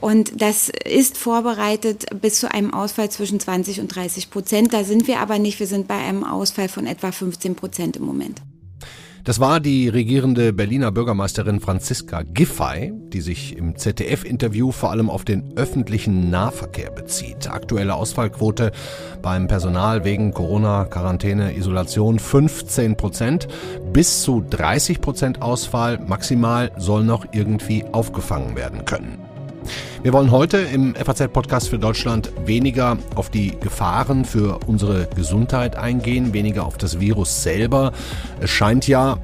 Und das ist vorbereitet bis zu einem Ausfall zwischen 20 und 30 Prozent. Da sind wir aber nicht. Wir sind bei einem Ausfall von etwa 15 Prozent im Moment. Das war die regierende Berliner Bürgermeisterin Franziska Giffey, die sich im ZDF-Interview vor allem auf den öffentlichen Nahverkehr bezieht. Aktuelle Ausfallquote beim Personal wegen Corona, Quarantäne, Isolation 15 Prozent. Bis zu 30 Prozent Ausfall maximal soll noch irgendwie aufgefangen werden können. Wir wollen heute im FAZ-Podcast für Deutschland weniger auf die Gefahren für unsere Gesundheit eingehen, weniger auf das Virus selber. Es scheint ja,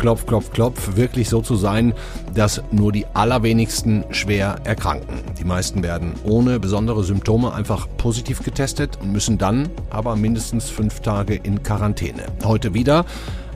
klopf, klopf, klopf, wirklich so zu sein, dass nur die allerwenigsten schwer erkranken. Die meisten werden ohne besondere Symptome einfach positiv getestet und müssen dann aber mindestens fünf Tage in Quarantäne. Heute wieder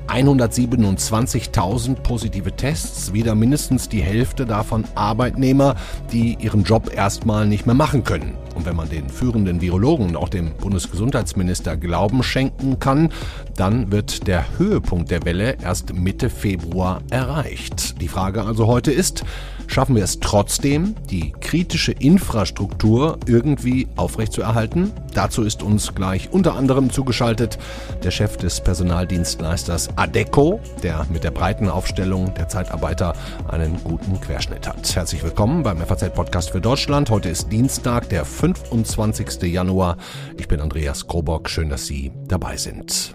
127.000 positive Tests, wieder mindestens die Hälfte davon Arbeitnehmer, die ihren Job erstmal nicht mehr machen können. Und wenn man den führenden Virologen und auch dem Bundesgesundheitsminister Glauben schenken kann, dann wird der Höhepunkt der Welle erst Mitte Februar erreicht. Die Frage also heute ist, Schaffen wir es trotzdem, die kritische Infrastruktur irgendwie aufrechtzuerhalten? Dazu ist uns gleich unter anderem zugeschaltet der Chef des Personaldienstleisters ADECO, der mit der breiten Aufstellung der Zeitarbeiter einen guten Querschnitt hat. Herzlich willkommen beim FAZ-Podcast für Deutschland. Heute ist Dienstag, der 25. Januar. Ich bin Andreas Krobock. Schön, dass Sie dabei sind.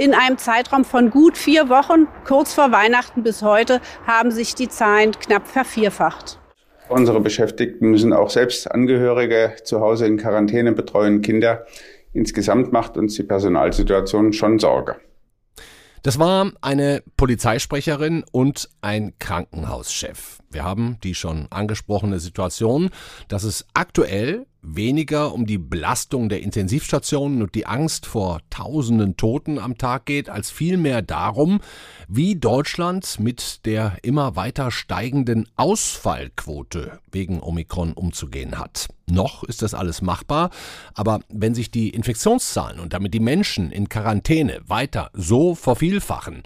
In einem Zeitraum von gut vier Wochen, kurz vor Weihnachten bis heute, haben sich die Zahlen knapp vervierfacht. Unsere Beschäftigten müssen auch selbst Angehörige zu Hause in Quarantäne betreuen, Kinder. Insgesamt macht uns die Personalsituation schon Sorge. Das war eine Polizeisprecherin und ein Krankenhauschef. Wir haben die schon angesprochene Situation, dass es aktuell weniger um die Belastung der Intensivstationen und die Angst vor tausenden Toten am Tag geht, als vielmehr darum, wie Deutschland mit der immer weiter steigenden Ausfallquote wegen Omikron umzugehen hat. Noch ist das alles machbar, aber wenn sich die Infektionszahlen und damit die Menschen in Quarantäne weiter so vervielfachen,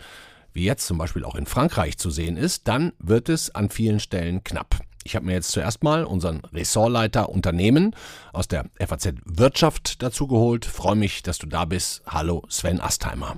wie jetzt zum Beispiel auch in Frankreich zu sehen ist, dann wird es an vielen Stellen knapp. Ich habe mir jetzt zuerst mal unseren Ressortleiter Unternehmen aus der FAZ Wirtschaft dazu geholt. Freue mich, dass du da bist. Hallo Sven Astheimer.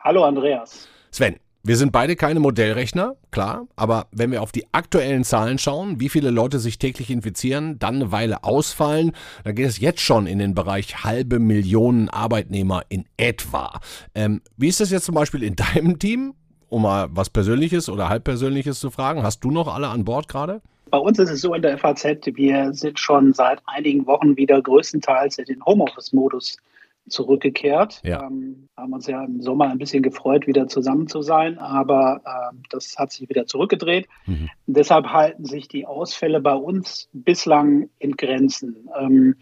Hallo Andreas. Sven, wir sind beide keine Modellrechner, klar, aber wenn wir auf die aktuellen Zahlen schauen, wie viele Leute sich täglich infizieren, dann eine Weile ausfallen, dann geht es jetzt schon in den Bereich halbe Millionen Arbeitnehmer in etwa. Ähm, wie ist das jetzt zum Beispiel in deinem Team? Um mal was Persönliches oder Halbpersönliches zu fragen. Hast du noch alle an Bord gerade? Bei uns ist es so in der FAZ, wir sind schon seit einigen Wochen wieder größtenteils in den Homeoffice-Modus zurückgekehrt. Ja. Ähm, haben uns ja im Sommer ein bisschen gefreut, wieder zusammen zu sein, aber äh, das hat sich wieder zurückgedreht. Mhm. Deshalb halten sich die Ausfälle bei uns bislang in Grenzen. Ähm,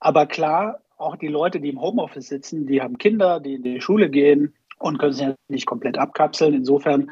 aber klar, auch die Leute, die im Homeoffice sitzen, die haben Kinder, die in die Schule gehen und können sich ja nicht komplett abkapseln. Insofern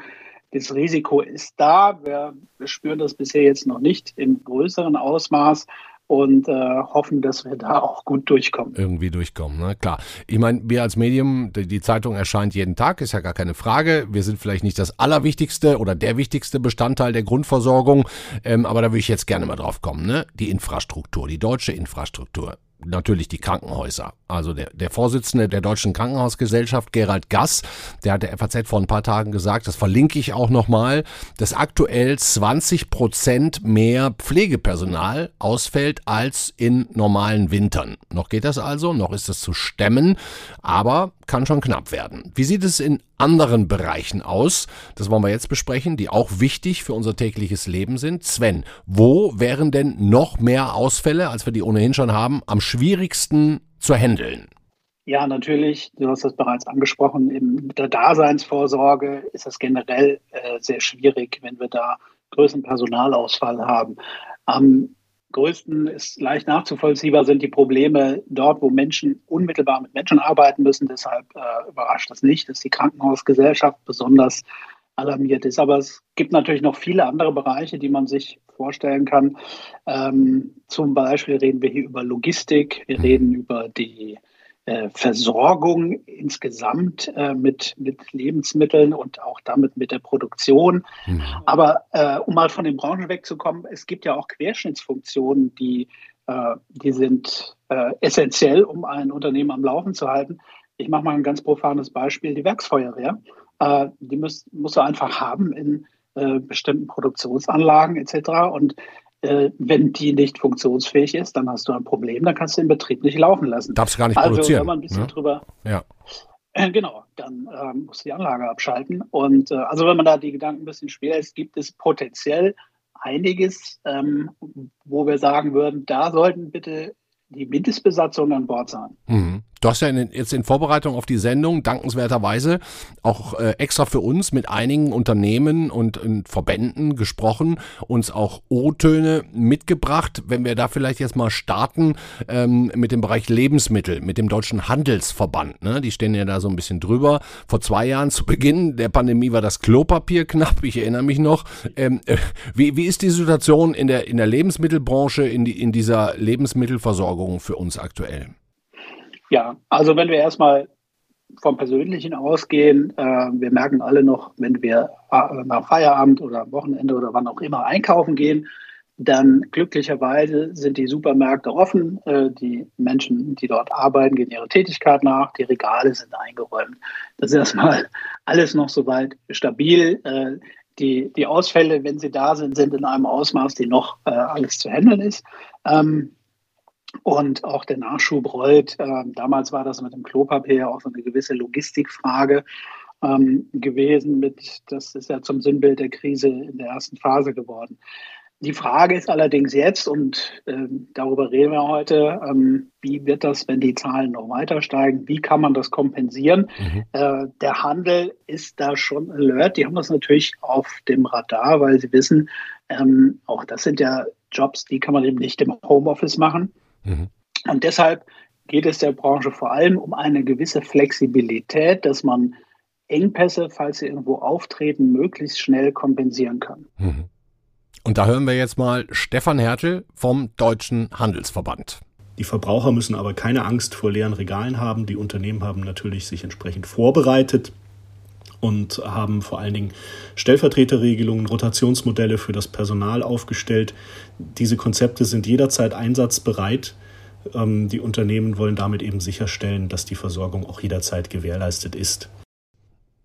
das Risiko ist da. Wir, wir spüren das bisher jetzt noch nicht im größeren Ausmaß und äh, hoffen, dass wir da auch gut durchkommen. Irgendwie durchkommen, ne? Klar. Ich meine, wir als Medium, die, die, Zeitung erscheint jeden Tag, ist ja gar keine Frage. Wir sind vielleicht nicht das allerwichtigste oder der wichtigste Bestandteil der Grundversorgung, ähm, aber da würde ich jetzt gerne mal drauf kommen, ne? Die Infrastruktur, die deutsche Infrastruktur natürlich die Krankenhäuser. Also der, der Vorsitzende der Deutschen Krankenhausgesellschaft, Gerald Gass, der hat der FAZ vor ein paar Tagen gesagt, das verlinke ich auch nochmal, dass aktuell 20 Prozent mehr Pflegepersonal ausfällt als in normalen Wintern. Noch geht das also, noch ist das zu stemmen, aber kann schon knapp werden. Wie sieht es in anderen Bereichen aus? Das wollen wir jetzt besprechen, die auch wichtig für unser tägliches Leben sind. Sven, wo wären denn noch mehr Ausfälle, als wir die ohnehin schon haben, am schwierigsten zu handeln? Ja, natürlich, du hast das bereits angesprochen, in der Daseinsvorsorge ist das generell äh, sehr schwierig, wenn wir da größeren Personalausfall haben. Am größten ist leicht nachzuvollziehbar sind die Probleme dort, wo Menschen unmittelbar mit Menschen arbeiten müssen. Deshalb äh, überrascht das nicht, dass die Krankenhausgesellschaft besonders alarmiert ist. Aber es gibt natürlich noch viele andere Bereiche, die man sich vorstellen kann. Ähm, zum Beispiel reden wir hier über Logistik, wir reden über die Versorgung insgesamt äh, mit, mit Lebensmitteln und auch damit mit der Produktion. Mhm. Aber äh, um mal von den Branchen wegzukommen, es gibt ja auch Querschnittsfunktionen, die, äh, die sind äh, essentiell, um ein Unternehmen am Laufen zu halten. Ich mache mal ein ganz profanes Beispiel, die Werksfeuerwehr. Äh, die muss, musst du einfach haben in bestimmten Produktionsanlagen etc. Und äh, wenn die nicht funktionsfähig ist, dann hast du ein Problem, dann kannst du den Betrieb nicht laufen lassen. Darfst gar nicht also, produzieren. Wenn man ein bisschen ja. drüber. Ja. Äh, genau, dann ähm, musst du die Anlage abschalten. Und äh, also wenn man da die Gedanken ein bisschen schwer ist, gibt es potenziell einiges, ähm, wo wir sagen würden, da sollten bitte die Mindestbesatzung an Bord sein. Mhm. Du hast ja in, jetzt in Vorbereitung auf die Sendung dankenswerterweise auch äh, extra für uns mit einigen Unternehmen und, und Verbänden gesprochen, uns auch O-Töne mitgebracht. Wenn wir da vielleicht jetzt mal starten ähm, mit dem Bereich Lebensmittel, mit dem Deutschen Handelsverband. Ne? Die stehen ja da so ein bisschen drüber. Vor zwei Jahren zu Beginn der Pandemie war das Klopapier knapp, ich erinnere mich noch. Ähm, äh, wie, wie ist die Situation in der, in der Lebensmittelbranche, in, die, in dieser Lebensmittelversorgung für uns aktuell? Ja, also wenn wir erstmal vom Persönlichen ausgehen, äh, wir merken alle noch, wenn wir äh, nach Feierabend oder Wochenende oder wann auch immer einkaufen gehen, dann glücklicherweise sind die Supermärkte offen, äh, die Menschen, die dort arbeiten, gehen ihrer Tätigkeit nach, die Regale sind eingeräumt. Das ist erstmal alles noch soweit stabil. Äh, die, die Ausfälle, wenn sie da sind, sind in einem Ausmaß, die noch äh, alles zu handeln ist. Ähm, und auch der Nachschub rollt. Ähm, damals war das mit dem Klopapier auch so eine gewisse Logistikfrage ähm, gewesen. Mit, das ist ja zum Sinnbild der Krise in der ersten Phase geworden. Die Frage ist allerdings jetzt, und äh, darüber reden wir heute, ähm, wie wird das, wenn die Zahlen noch weiter steigen? Wie kann man das kompensieren? Mhm. Äh, der Handel ist da schon alert. Die haben das natürlich auf dem Radar, weil sie wissen, ähm, auch das sind ja Jobs, die kann man eben nicht im Homeoffice machen. Mhm. Und deshalb geht es der Branche vor allem um eine gewisse Flexibilität, dass man Engpässe, falls sie irgendwo auftreten, möglichst schnell kompensieren kann. Mhm. Und da hören wir jetzt mal Stefan Hertel vom Deutschen Handelsverband. Die Verbraucher müssen aber keine Angst vor leeren Regalen haben. Die Unternehmen haben natürlich sich entsprechend vorbereitet und haben vor allen Dingen Stellvertreterregelungen, Rotationsmodelle für das Personal aufgestellt. Diese Konzepte sind jederzeit einsatzbereit. Ähm, die Unternehmen wollen damit eben sicherstellen, dass die Versorgung auch jederzeit gewährleistet ist.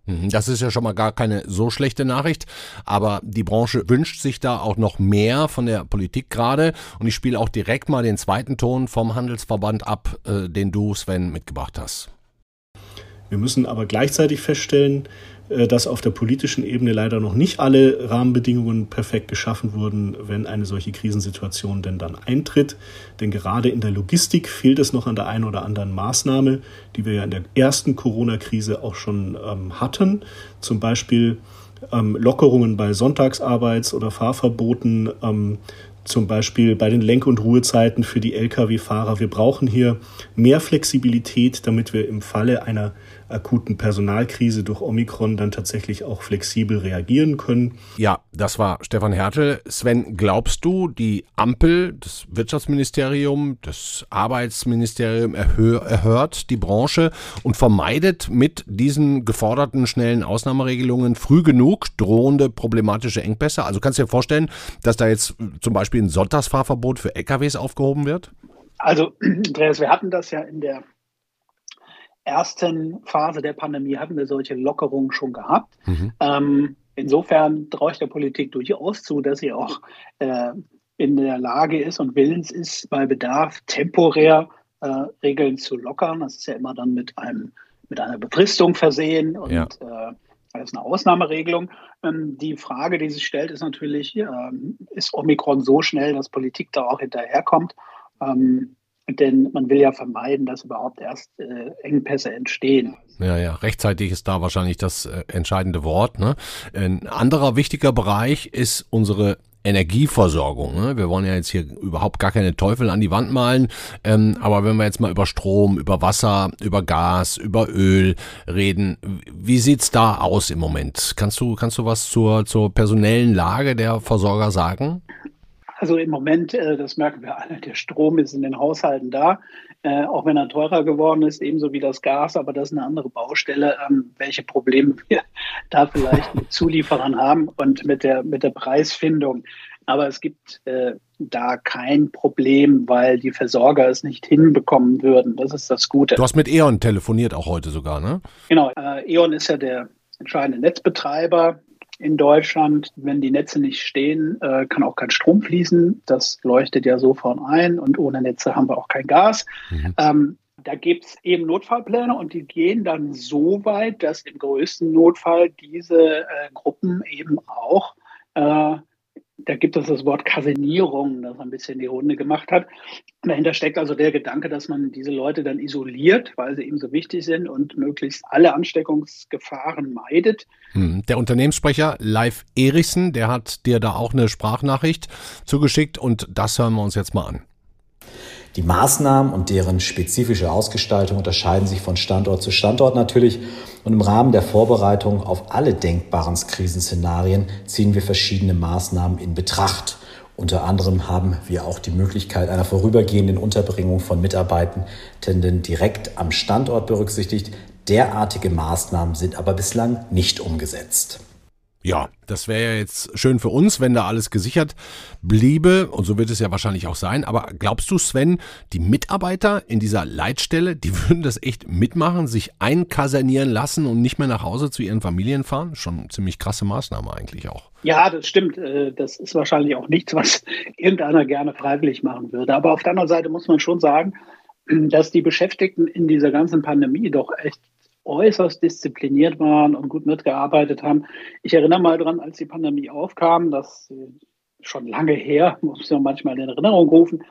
Mhm, das ist ja schon mal gar keine so schlechte Nachricht, aber die Branche wünscht sich da auch noch mehr von der Politik gerade und ich spiele auch direkt mal den zweiten Ton vom Handelsverband ab, äh, den du, Sven, mitgebracht hast. Wir müssen aber gleichzeitig feststellen, äh, dass auf der politischen Ebene leider noch nicht alle Rahmenbedingungen perfekt geschaffen wurden, wenn eine solche Krisensituation denn dann eintritt. Denn gerade in der Logistik fehlt es noch an der einen oder anderen Maßnahme, die wir ja in der ersten Corona-Krise auch schon ähm, hatten. Zum Beispiel ähm, Lockerungen bei Sonntagsarbeits- oder Fahrverboten, ähm, zum Beispiel bei den Lenk- und Ruhezeiten für die Lkw-Fahrer. Wir brauchen hier mehr Flexibilität, damit wir im Falle einer akuten Personalkrise durch Omikron dann tatsächlich auch flexibel reagieren können. Ja, das war Stefan Hertel. Sven, glaubst du, die Ampel, das Wirtschaftsministerium, das Arbeitsministerium erhört die Branche und vermeidet mit diesen geforderten schnellen Ausnahmeregelungen früh genug drohende problematische Engpässe? Also kannst du dir vorstellen, dass da jetzt zum Beispiel ein Sonntagsfahrverbot für LKWs aufgehoben wird? Also, Andreas, wir hatten das ja in der ersten Phase der Pandemie hatten wir solche Lockerungen schon gehabt. Mhm. Ähm, insofern traue ich der Politik durchaus zu, dass sie auch äh, in der Lage ist und willens ist, bei Bedarf temporär äh, Regeln zu lockern. Das ist ja immer dann mit einem mit einer Befristung versehen und ja. äh, das ist eine Ausnahmeregelung. Ähm, die Frage, die sich stellt, ist natürlich, ähm, ist Omikron so schnell, dass Politik da auch hinterherkommt? Ähm, denn man will ja vermeiden, dass überhaupt erst äh, Engpässe entstehen. Ja, ja, rechtzeitig ist da wahrscheinlich das äh, entscheidende Wort. Ne? Ein anderer wichtiger Bereich ist unsere Energieversorgung. Ne? Wir wollen ja jetzt hier überhaupt gar keine Teufel an die Wand malen, ähm, aber wenn wir jetzt mal über Strom, über Wasser, über Gas, über Öl reden, wie sieht's da aus im Moment? Kannst du, kannst du was zur, zur personellen Lage der Versorger sagen? Also im Moment, äh, das merken wir alle, der Strom ist in den Haushalten da, äh, auch wenn er teurer geworden ist, ebenso wie das Gas, aber das ist eine andere Baustelle, ähm, welche Probleme wir da vielleicht mit Zulieferern haben und mit der, mit der Preisfindung. Aber es gibt äh, da kein Problem, weil die Versorger es nicht hinbekommen würden. Das ist das Gute. Du hast mit E.ON telefoniert auch heute sogar, ne? Genau. E.ON ist ja der entscheidende Netzbetreiber in Deutschland. Wenn die Netze nicht stehen, äh, kann auch kein Strom fließen. Das leuchtet ja sofort ein und ohne Netze haben wir auch kein Gas. Mhm. Ähm, da gibt es eben Notfallpläne und die gehen dann so weit, dass im größten Notfall diese äh, Gruppen eben auch äh, da gibt es das Wort Kasinierung, das ein bisschen die Runde gemacht hat. dahinter steckt also der Gedanke, dass man diese Leute dann isoliert, weil sie eben so wichtig sind und möglichst alle Ansteckungsgefahren meidet. Hm, der Unternehmenssprecher Leif Erichsen, der hat dir da auch eine Sprachnachricht zugeschickt und das hören wir uns jetzt mal an. Die Maßnahmen und deren spezifische Ausgestaltung unterscheiden sich von Standort zu Standort natürlich. Und im Rahmen der Vorbereitung auf alle denkbaren Krisenszenarien ziehen wir verschiedene Maßnahmen in Betracht. Unter anderem haben wir auch die Möglichkeit einer vorübergehenden Unterbringung von Mitarbeitenden direkt am Standort berücksichtigt. Derartige Maßnahmen sind aber bislang nicht umgesetzt. Ja, das wäre ja jetzt schön für uns, wenn da alles gesichert bliebe. Und so wird es ja wahrscheinlich auch sein. Aber glaubst du, Sven, die Mitarbeiter in dieser Leitstelle, die würden das echt mitmachen, sich einkasernieren lassen und nicht mehr nach Hause zu ihren Familien fahren? Schon eine ziemlich krasse Maßnahme eigentlich auch. Ja, das stimmt. Äh, das ist wahrscheinlich auch nichts, was irgendeiner gerne freiwillig machen würde. Aber auf der anderen Seite muss man schon sagen, dass die Beschäftigten in dieser ganzen Pandemie doch echt äußerst diszipliniert waren und gut mitgearbeitet haben. Ich erinnere mal dran, als die Pandemie aufkam, das schon lange her, muss man manchmal in Erinnerung rufen.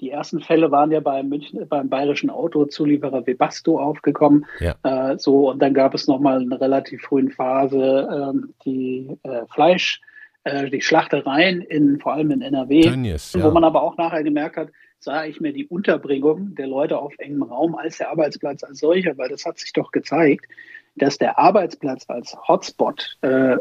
Die ersten Fälle waren ja beim, München, beim bayerischen Autozulieferer Webasto aufgekommen. Ja. Äh, so, und dann gab es nochmal in einer relativ frühen Phase äh, die äh, Fleisch, äh, die Schlachtereien in, vor allem in NRW, Tönnies, ja. wo man aber auch nachher gemerkt hat, sah ich mir die Unterbringung der Leute auf engem Raum als der Arbeitsplatz als solcher, weil das hat sich doch gezeigt, dass der Arbeitsplatz als Hotspot äh,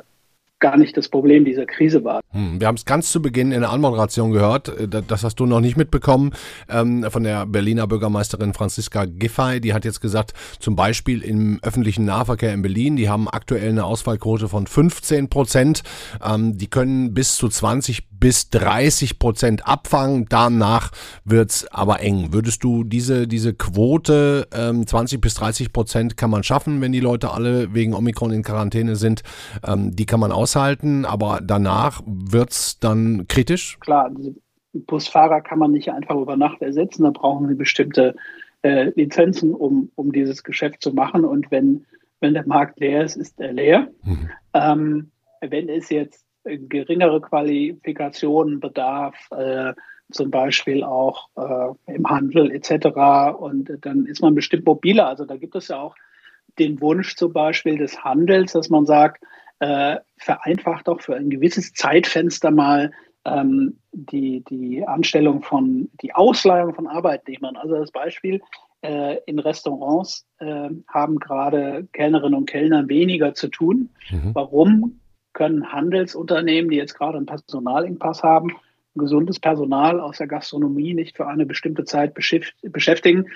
gar nicht das Problem dieser Krise war. Hm, wir haben es ganz zu Beginn in der Anmoderation gehört, äh, das hast du noch nicht mitbekommen, ähm, von der Berliner Bürgermeisterin Franziska Giffey. Die hat jetzt gesagt, zum Beispiel im öffentlichen Nahverkehr in Berlin, die haben aktuell eine Ausfallquote von 15 Prozent. Ähm, die können bis zu 20 bis 30 Prozent abfangen. Danach wird's aber eng. Würdest du diese, diese Quote, ähm, 20 bis 30 Prozent kann man schaffen, wenn die Leute alle wegen Omikron in Quarantäne sind, ähm, die kann man aus aushalten, aber danach wird es dann kritisch? Klar, Busfahrer kann man nicht einfach über Nacht ersetzen, da brauchen sie bestimmte äh, Lizenzen, um, um dieses Geschäft zu machen. Und wenn, wenn der Markt leer ist, ist er leer. Mhm. Ähm, wenn es jetzt geringere Qualifikationen bedarf, äh, zum Beispiel auch äh, im Handel etc. Und dann ist man bestimmt mobiler. Also da gibt es ja auch den Wunsch zum Beispiel des Handels, dass man sagt, äh, vereinfacht doch für ein gewisses Zeitfenster mal ähm, die, die Anstellung von, die Ausleihung von Arbeitnehmern. Also das Beispiel, äh, in Restaurants äh, haben gerade Kellnerinnen und Kellner weniger zu tun. Mhm. Warum können Handelsunternehmen, die jetzt gerade einen Personalengpass haben, gesundes Personal aus der Gastronomie nicht für eine bestimmte Zeit beschäftigen?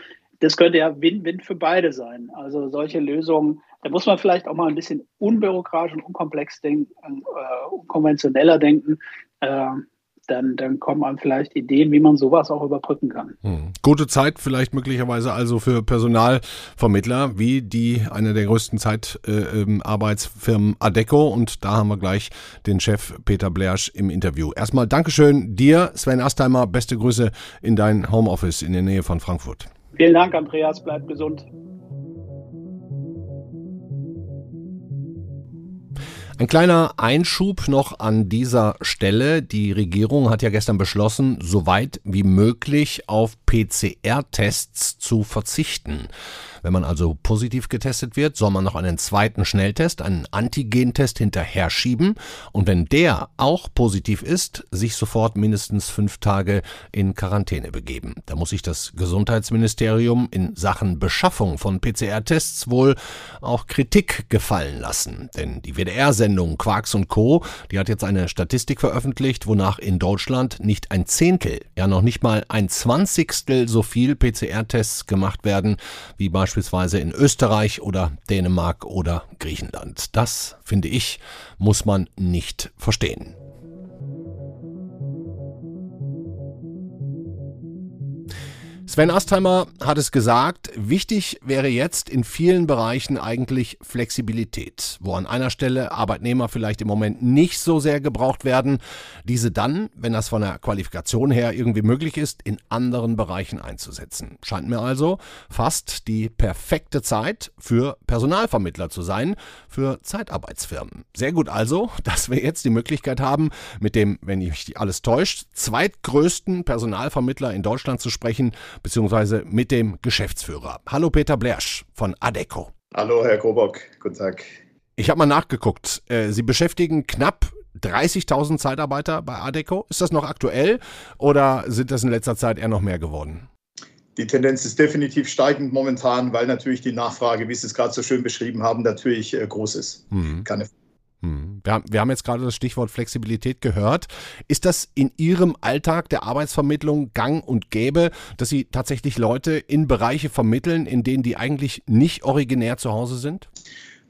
Das könnte ja Win-Win für beide sein. Also solche Lösungen da muss man vielleicht auch mal ein bisschen unbürokratisch und unkomplex denken, äh, unkonventioneller denken. Äh, dann, dann kommen einem vielleicht Ideen, wie man sowas auch überbrücken kann. Hm. Gute Zeit vielleicht möglicherweise also für Personalvermittler wie die eine der größten Zeitarbeitsfirmen äh, Adeco und da haben wir gleich den Chef Peter Blersch im Interview. Erstmal Dankeschön dir, Sven Astheimer, beste Grüße in dein Homeoffice in der Nähe von Frankfurt. Vielen Dank, Andreas, bleib gesund. Ein kleiner Einschub noch an dieser Stelle. Die Regierung hat ja gestern beschlossen, so weit wie möglich auf PCR-Tests zu verzichten. Wenn man also positiv getestet wird, soll man noch einen zweiten Schnelltest, einen Antigentest hinterher schieben und wenn der auch positiv ist, sich sofort mindestens fünf Tage in Quarantäne begeben. Da muss sich das Gesundheitsministerium in Sachen Beschaffung von PCR-Tests wohl auch Kritik gefallen lassen. Denn die WDR-Sendung Quarks und Co., die hat jetzt eine Statistik veröffentlicht, wonach in Deutschland nicht ein Zehntel, ja noch nicht mal ein Zwanzigstel so viel PCR-Tests gemacht werden, wie beispielsweise in Österreich oder Dänemark oder Griechenland. Das, finde ich, muss man nicht verstehen. Sven Astheimer hat es gesagt, wichtig wäre jetzt in vielen Bereichen eigentlich Flexibilität, wo an einer Stelle Arbeitnehmer vielleicht im Moment nicht so sehr gebraucht werden, diese dann, wenn das von der Qualifikation her irgendwie möglich ist, in anderen Bereichen einzusetzen. Scheint mir also fast die perfekte Zeit für Personalvermittler zu sein, für Zeitarbeitsfirmen. Sehr gut also, dass wir jetzt die Möglichkeit haben, mit dem, wenn mich alles täuscht, zweitgrößten Personalvermittler in Deutschland zu sprechen, beziehungsweise mit dem Geschäftsführer. Hallo Peter Blersch von Adeco. Hallo Herr Grobock, guten Tag. Ich habe mal nachgeguckt. Äh, Sie beschäftigen knapp 30.000 Zeitarbeiter bei Adeco. Ist das noch aktuell oder sind das in letzter Zeit eher noch mehr geworden? Die Tendenz ist definitiv steigend momentan, weil natürlich die Nachfrage, wie Sie es gerade so schön beschrieben haben, natürlich äh, groß ist. Mhm. Keine Frage. Hm. Wir, wir, haben jetzt gerade das Stichwort Flexibilität gehört. Ist das in Ihrem Alltag der Arbeitsvermittlung gang und gäbe, dass Sie tatsächlich Leute in Bereiche vermitteln, in denen die eigentlich nicht originär zu Hause sind?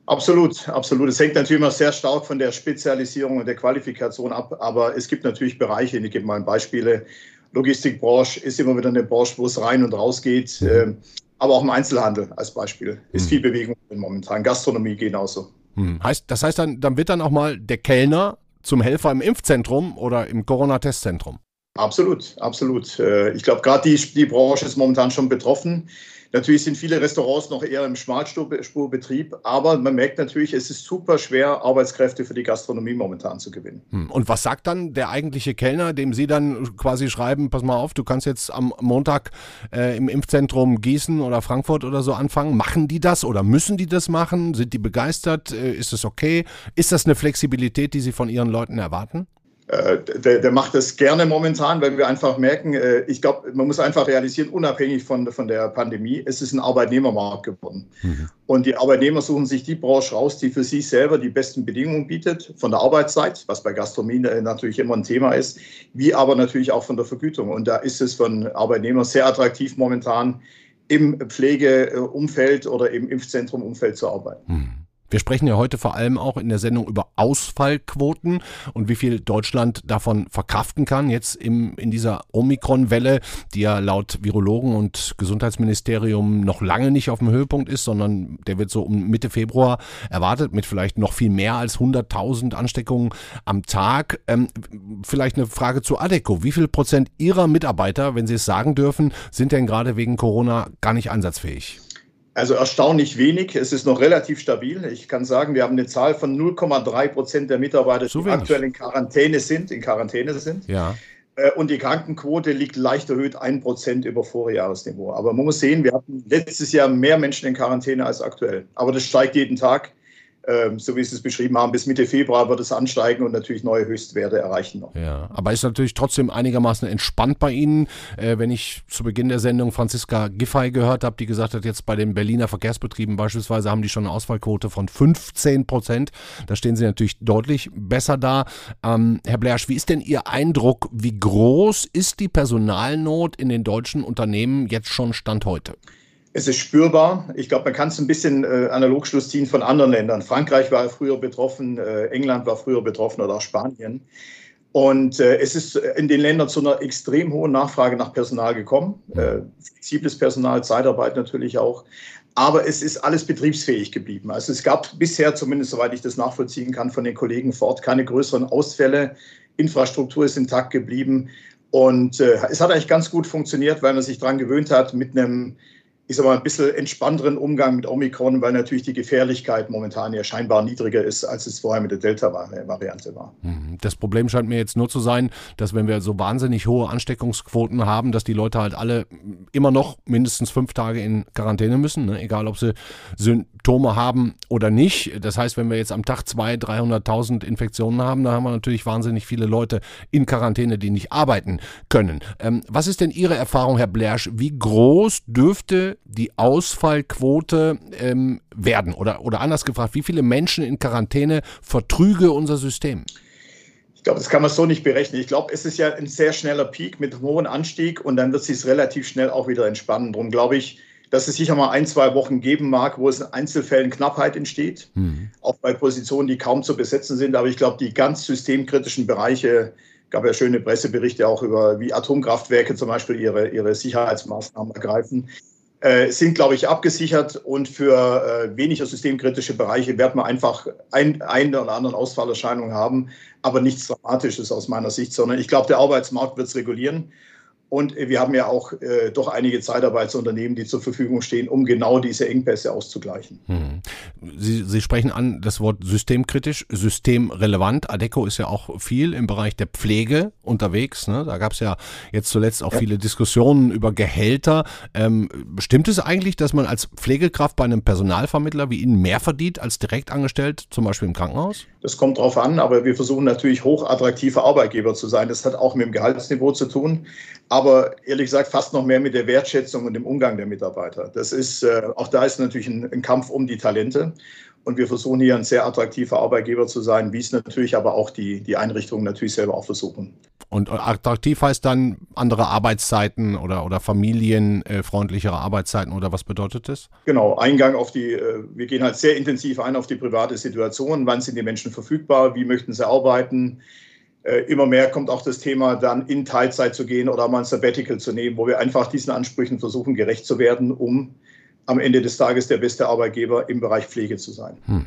Absolut, absolut. Es hängt natürlich immer sehr stark von der Spezialisierung und der Qualifikation ab, aber es gibt natürlich Bereiche, ich gebe mal Beispiele. Logistikbranche ist immer wieder eine Branche, wo es rein und raus geht, mhm. Ähm, aber auch im Einzelhandel als Beispiel ist mhm. viel Bewegung momentan. Gastronomie genauso. Hm. Heißt, das heißt dann, dann wird dann auch mal der Kellner zum Helfer im Impfzentrum oder im Corona-Testzentrum. Absolut, absolut. Äh, ich glaube, gerade die, die Branche ist momentan schon betroffen. Natürlich sind viele Restaurants noch eher im Schmalspurbetrieb, aber man merkt natürlich, es ist super schwer, Arbeitskräfte für die Gastronomie momentan zu gewinnen. Hm. Und was sagt dann der eigentliche Kellner, dem Sie dann quasi schreiben, pass mal auf, du kannst jetzt am Montag äh, im Impfzentrum Gießen oder Frankfurt oder so anfangen. Machen die das oder müssen die das machen? Sind die begeistert? Äh, ist das okay? Ist das eine Flexibilität, die Sie von Ihren Leuten erwarten? Äh, der, der, macht das gerne momentan, weil wir einfach merken, äh, ich glaube, man muss einfach realisieren, unabhängig von, von der Pandemie, es ist ein Arbeitnehmermarkt geworden. Mhm. Und die Arbeitnehmer suchen sich die Branche raus, die für sich selber die besten Bedingungen bietet, von der Arbeitszeit, was bei Gastronomie äh, natürlich immer ein Thema ist, wie aber natürlich auch von der Vergütung. Und da ist es von Arbeitnehmern sehr attraktiv momentan, im Pflegeumfeld oder im Impfzentrumumfeld zu arbeiten. Mhm. Wir sprechen ja heute vor allem auch in der Sendung über Ausfallquoten und wie viel Deutschland davon verkraften kann. Jetzt im, in dieser Omikron-Welle, die ja laut Virologen und Gesundheitsministerium noch lange nicht auf dem Höhepunkt ist, sondern der wird so um Mitte Februar erwartet mit vielleicht noch viel mehr als 100.000 Ansteckungen am Tag. Ähm, vielleicht eine Frage zu Adeco. Wie viel Prozent Ihrer Mitarbeiter, wenn Sie es sagen dürfen, sind denn gerade wegen Corona gar nicht einsatzfähig? Also erstaunlich wenig. Es ist noch relativ stabil. Ich kann sagen, wir haben eine Zahl von 0,3 Prozent der Mitarbeiter, so die aktuell in Quarantäne sind. In Quarantäne sind. Ja. Äh, und die Krankenquote liegt leicht erhöht, ein Prozent über Vorjahresniveau. Aber man muss sehen, wir hatten letztes Jahr mehr Menschen in Quarantäne als aktuell. Aber das steigt jeden Tag. Ähm, so wie Sie es beschrieben haben, bis Mitte Februar wird es ansteigen und natürlich neue Höchstwerte erreichen noch. Ja, aber ist natürlich trotzdem einigermaßen entspannt bei Ihnen. Äh, wenn ich zu Beginn der Sendung Franziska Giffey gehört habe, die gesagt hat, jetzt bei den Berliner Verkehrsbetrieben beispielsweise haben die schon eine Ausfallquote von 15 Prozent. Da stehen Sie natürlich deutlich besser da. Ähm, Herr Blersch, wie ist denn Ihr Eindruck? Wie groß ist die Personalnot in den deutschen Unternehmen jetzt schon Stand heute? Es ist spürbar. Ich glaube, man kann es ein bisschen äh, Analogschluss ziehen von anderen Ländern. Frankreich war früher betroffen, äh, England war früher betroffen oder auch Spanien. Und äh, es ist in den Ländern zu einer extrem hohen Nachfrage nach Personal gekommen. Äh, flexibles Personal, Zeitarbeit natürlich auch. Aber es ist alles betriebsfähig geblieben. Also es gab bisher, zumindest soweit ich das nachvollziehen kann, von den Kollegen fort keine größeren Ausfälle. Infrastruktur ist intakt geblieben. Und äh, es hat eigentlich ganz gut funktioniert, weil man sich daran gewöhnt hat, mit einem ich sag mal, ein bisschen entspannteren Umgang mit Omikron, weil natürlich die Gefährlichkeit momentan ja scheinbar niedriger ist, als es vorher mit der Delta-Variante war. Mhm. Das Problem scheint mir jetzt nur zu sein, dass wenn wir so wahnsinnig hohe Ansteckungsquoten haben, dass die Leute halt alle immer noch mindestens fünf Tage in Quarantäne müssen, ne? egal ob sie Symptome haben oder nicht. Das heißt, wenn wir jetzt am Tag 200.000, 300.000 Infektionen haben, dann haben wir natürlich wahnsinnig viele Leute in Quarantäne, die nicht arbeiten können. Ähm, was ist denn Ihre Erfahrung, Herr Blersch? Wie groß dürfte die Ausfallquote ähm, werden? Oder, oder anders gefragt, wie viele Menschen in Quarantäne vertrüge unser System? Ich glaube, das kann man so nicht berechnen. Ich glaube, es ist ja ein sehr schneller Peak mit hohen Anstieg und dann wird es sich relativ schnell auch wieder entspannen. Darum glaube ich, dass es sicher mal ein, zwei Wochen geben mag, wo es in Einzelfällen Knappheit entsteht, mhm. auch bei Positionen, die kaum zu besetzen sind. Aber ich glaube, die ganz systemkritischen Bereiche, gab ja schöne Presseberichte auch über, wie Atomkraftwerke zum Beispiel ihre, ihre Sicherheitsmaßnahmen ergreifen, sind, glaube ich, abgesichert. Und für äh, weniger systemkritische Bereiche wird man einfach ein, ein oder anderen Ausfallerscheinungen haben, aber nichts Dramatisches aus meiner Sicht, sondern ich glaube, der Arbeitsmarkt wird es regulieren. Und wir haben ja auch äh, doch einige Zeitarbeitsunternehmen, die zur Verfügung stehen, um genau diese Engpässe auszugleichen. Hm. Sie, Sie sprechen an das Wort systemkritisch, systemrelevant. Adeco ist ja auch viel im Bereich der Pflege unterwegs. Ne? Da gab es ja jetzt zuletzt auch ja. viele Diskussionen über Gehälter. Ähm, stimmt es eigentlich, dass man als Pflegekraft bei einem Personalvermittler wie Ihnen mehr verdient als direkt angestellt, zum Beispiel im Krankenhaus? Das kommt drauf an, aber wir versuchen natürlich hochattraktive Arbeitgeber zu sein. Das hat auch mit dem Gehaltsniveau zu tun aber ehrlich gesagt fast noch mehr mit der Wertschätzung und dem Umgang der Mitarbeiter. Das ist, äh, auch da ist natürlich ein, ein, Kampf um die Talente. Und wir versuchen hier ein sehr attraktiver Arbeitgeber zu sein, wie es natürlich aber auch die, die Einrichtungen natürlich selber auch versuchen. Und attraktiv heißt dann andere Arbeitszeiten oder, oder familienfreundlichere Arbeitszeiten oder was bedeutet das? Genau, Eingang auf die, äh, wir gehen halt sehr intensiv ein auf die private Situation. Wann sind die Menschen verfügbar? Wie möchten sie arbeiten? Äh, immer mehr kommt auch das Thema, dann in Teilzeit zu gehen oder mal ein Sabbatical zu nehmen, wo wir einfach diesen Ansprüchen versuchen, gerecht zu werden, um am Ende des Tages der beste Arbeitgeber im Bereich Pflege zu sein. Hm.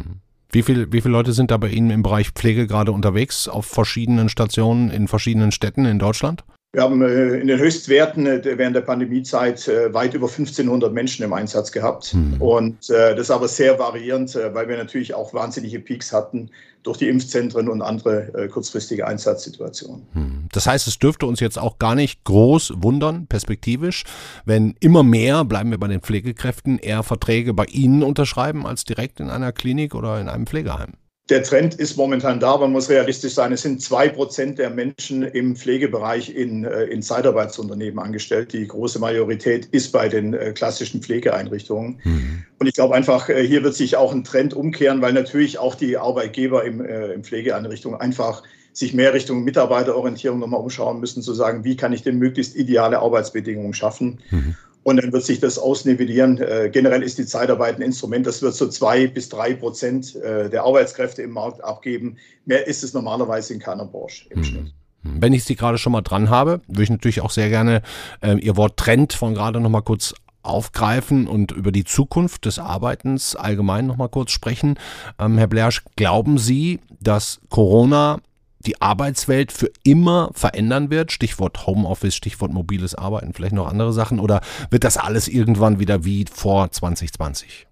Wie, viel, wie viele Leute sind da bei Ihnen im Bereich Pflege gerade unterwegs, auf verschiedenen Stationen in verschiedenen Städten in Deutschland? Wir haben äh, in den Höchstwerten äh, während der Pandemiezeit äh, weit über 1500 Menschen im Einsatz gehabt. Mhm. Und das ist aber sehr variierend, weil wir natürlich auch wahnsinnige Peaks hatten durch die Impfzentren und andere kurzfristige Einsatzsituationen. Mhm. Das heißt, es dürfte uns jetzt auch gar nicht groß wundern, perspektivisch, wenn immer mehr, bleiben wir bei den Pflegekräften, eher Verträge bei Ihnen unterschreiben als direkt in einer Klinik oder in einem Pflegeheim der Trend ist momentan da, man muss realistisch sein. Es sind zwei Prozent der Menschen im Pflegebereich in, äh, in Zeitarbeitsunternehmen angestellt. Die große Majorität ist bei den äh, klassischen Pflegeeinrichtungen. Mhm. Und ich glaube einfach, äh, hier wird sich auch ein Trend umkehren, weil natürlich auch die Arbeitgeber im, im Pflegeeinrichtungen einfach sich mehr Richtung Mitarbeiterorientierung nochmal umschauen müssen, zu sagen, wie kann ich denn möglichst ideale Arbeitsbedingungen schaffen. Mhm. Und dann wird sich das ausnivellieren. Äh, generell ist die Zeitarbeit ein Instrument, das wird so zwei bis drei Prozent äh, der Arbeitskräfte im Markt abgeben. Mehr ist es normalerweise in keiner Branche im mhm. Schnitt. Wenn ich Sie gerade schon mal dran habe, würde ich natürlich auch sehr gerne äh, Ihr Wort Trend von gerade noch mal kurz aufgreifen und über die Zukunft des Arbeitens allgemein noch mal kurz sprechen. Ähm, Herr Blersch, glauben Sie, dass Corona die Arbeitswelt für immer verändern wird? Stichwort Homeoffice, Stichwort mobiles Arbeiten, vielleicht noch andere Sachen? Oder wird das alles irgendwann wieder wie vor 2020?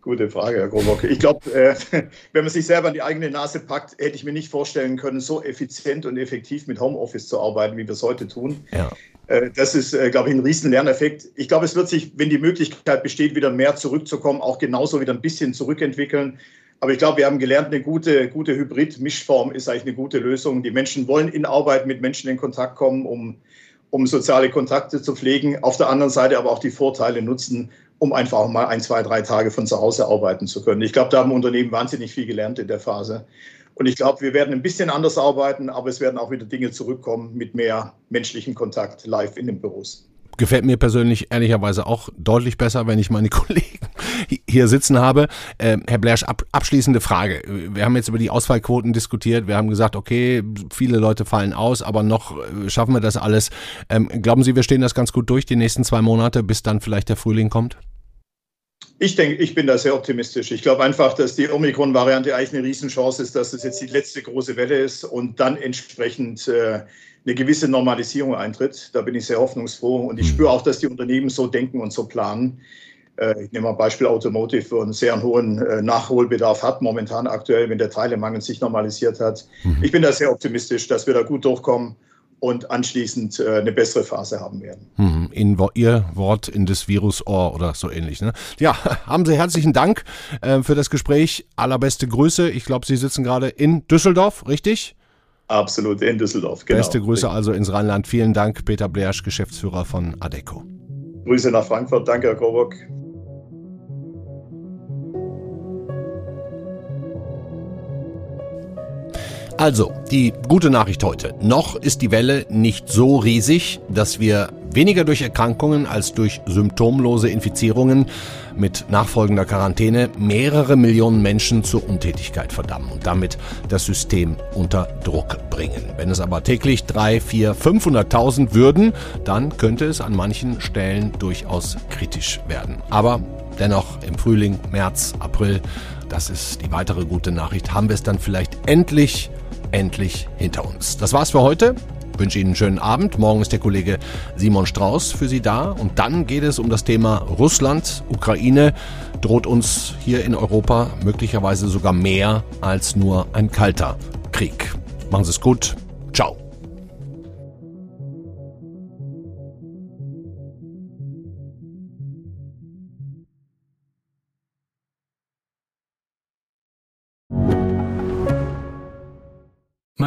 Gute Frage, Herr Grobock. Ich glaube, äh, wenn man sich selber in die eigene Nase packt, hätte ich mir nicht vorstellen können, so effizient und effektiv mit Homeoffice zu arbeiten, wie wir es heute tun. Ja. Äh, das ist, äh, glaube ich, ein riesen Lerneffekt. Ich glaube, es wird sich, wenn die Möglichkeit besteht, wieder mehr zurückzukommen, auch genauso wieder ein bisschen zurückentwickeln. Aber ich glaube, wir haben gelernt, eine gute, gute Hybrid-Mischform ist eigentlich eine gute Lösung. Die Menschen wollen in Arbeit mit Menschen in Kontakt kommen, um, um soziale Kontakte zu pflegen. Auf der anderen Seite aber auch die Vorteile nutzen, um einfach mal ein, zwei, drei Tage von zu Hause arbeiten zu können. Ich glaube, da haben Unternehmen wahnsinnig viel gelernt in der Phase. Und ich glaube, wir werden ein bisschen anders arbeiten, aber es werden auch wieder Dinge zurückkommen mit mehr menschlichen Kontakt live in den Büros gefällt mir persönlich ehrlicherweise auch deutlich besser, wenn ich meine Kollegen hier sitzen habe. Äh, Herr Blash, ab, abschließende Frage. Wir haben jetzt über die Ausfallquoten diskutiert. Wir haben gesagt, okay, viele Leute fallen aus, aber noch äh, schaffen wir das alles. Ähm, glauben Sie, wir stehen das ganz gut durch die nächsten zwei Monate, bis dann vielleicht der Frühling kommt? Ich denke, ich bin da sehr optimistisch. Ich glaube einfach, dass die Omikron-Variante eigentlich eine Riesenchance ist, dass es jetzt die letzte große Welle ist und dann entsprechend äh, eine gewisse Normalisierung eintritt. Da bin ich sehr hoffnungsfroh und ich mhm. spüre auch, dass die Unternehmen so denken und so planen. Äh, ich nehme mal Beispiel Automotive, wo einen sehr hohen äh, Nachholbedarf hat, momentan aktuell, wenn der Teilemangel sich normalisiert hat. Mhm. Ich bin da sehr optimistisch, dass wir da gut durchkommen und anschließend äh, eine bessere Phase haben werden. Mhm. In Ihr Wort in das Virusohr oder so ähnlich. Ne? Ja, haben Sie herzlichen Dank für das Gespräch. Allerbeste Grüße. Ich glaube, Sie sitzen gerade in Düsseldorf, richtig? Absolut, in Düsseldorf, genau. Beste Grüße also ins Rheinland. Vielen Dank, Peter Bleersch, Geschäftsführer von Adeco. Grüße nach Frankfurt. Danke, Herr Kobock. Also, die gute Nachricht heute. Noch ist die Welle nicht so riesig, dass wir weniger durch Erkrankungen als durch symptomlose Infizierungen mit nachfolgender Quarantäne mehrere Millionen Menschen zur Untätigkeit verdammen und damit das System unter Druck bringen. Wenn es aber täglich drei, vier, 500.000 würden, dann könnte es an manchen Stellen durchaus kritisch werden. Aber dennoch im Frühling, März, April, das ist die weitere gute Nachricht, haben wir es dann vielleicht endlich endlich hinter uns. Das war's für heute. Ich wünsche Ihnen einen schönen Abend. Morgen ist der Kollege Simon Strauß für Sie da. Und dann geht es um das Thema Russland, Ukraine. Droht uns hier in Europa möglicherweise sogar mehr als nur ein kalter Krieg. Machen Sie es gut.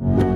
thank you